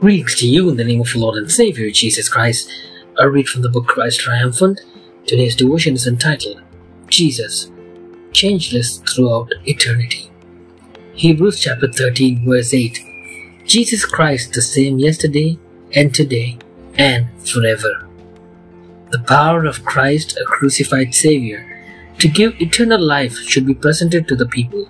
Greetings to you in the name of our Lord and Savior Jesus Christ. A read from the book Christ Triumphant. Today's devotion is entitled Jesus, Changeless Throughout Eternity. Hebrews chapter 13, verse 8. Jesus Christ the same yesterday and today and forever. The power of Christ, a crucified Savior, to give eternal life should be presented to the people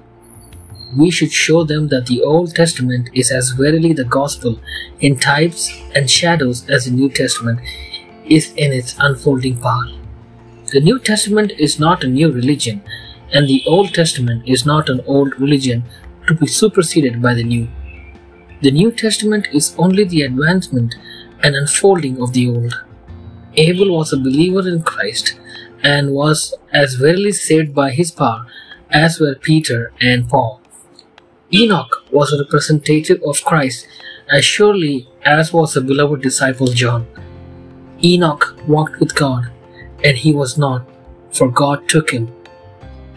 we should show them that the Old Testament is as verily the gospel in types and shadows as the New Testament is in its unfolding power. The New Testament is not a new religion, and the Old Testament is not an old religion to be superseded by the New. The New Testament is only the advancement and unfolding of the Old. Abel was a believer in Christ and was as verily saved by his power as were Peter and Paul. Enoch was a representative of Christ as surely as was the beloved disciple John. Enoch walked with God, and he was not, for God took him.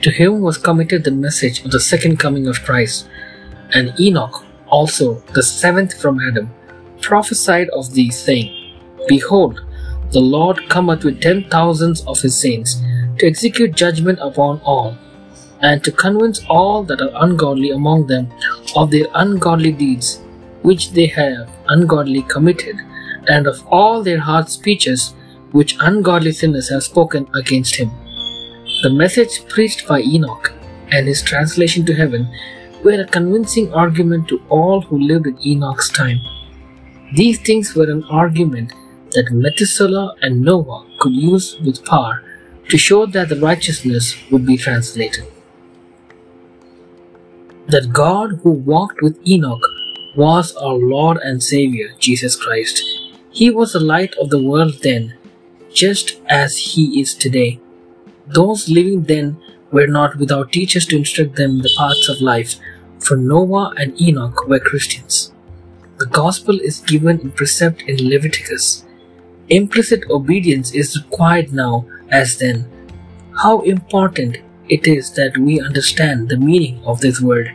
To him was committed the message of the second coming of Christ, and Enoch, also the seventh from Adam, prophesied of these, saying, Behold, the Lord cometh with ten thousands of his saints to execute judgment upon all and to convince all that are ungodly among them of their ungodly deeds which they have ungodly committed, and of all their hard speeches which ungodly sinners have spoken against him. The message preached by Enoch and his translation to heaven were a convincing argument to all who lived in Enoch's time. These things were an argument that Methuselah and Noah could use with power to show that the righteousness would be translated that God who walked with Enoch was our Lord and Savior, Jesus Christ. He was the light of the world then, just as He is today. Those living then were not without teachers to instruct them in the paths of life, for Noah and Enoch were Christians. The gospel is given in precept in Leviticus. Implicit obedience is required now as then. How important it is that we understand the meaning of this word.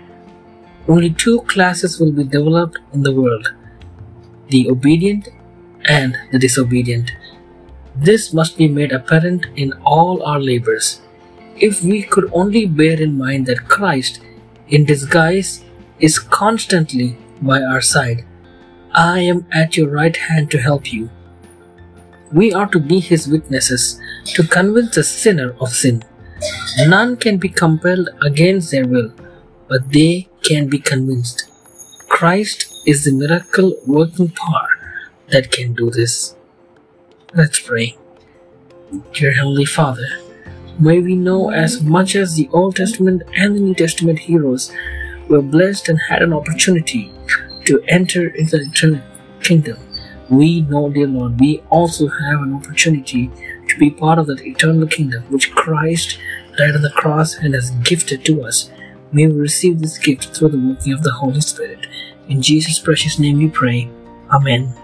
Only two classes will be developed in the world the obedient and the disobedient. This must be made apparent in all our labors. If we could only bear in mind that Christ, in disguise, is constantly by our side, I am at your right hand to help you. We are to be his witnesses to convince a sinner of sin. None can be compelled against their will, but they can be convinced. Christ is the miracle working power that can do this. Let's pray. Dear Heavenly Father, may we know as much as the Old Testament and the New Testament heroes were blessed and had an opportunity to enter into the eternal kingdom. We know, dear Lord, we also have an opportunity to be part of that eternal kingdom which Christ died on the cross and has gifted to us. May we receive this gift through the working of the Holy Spirit. In Jesus' precious name we pray. Amen.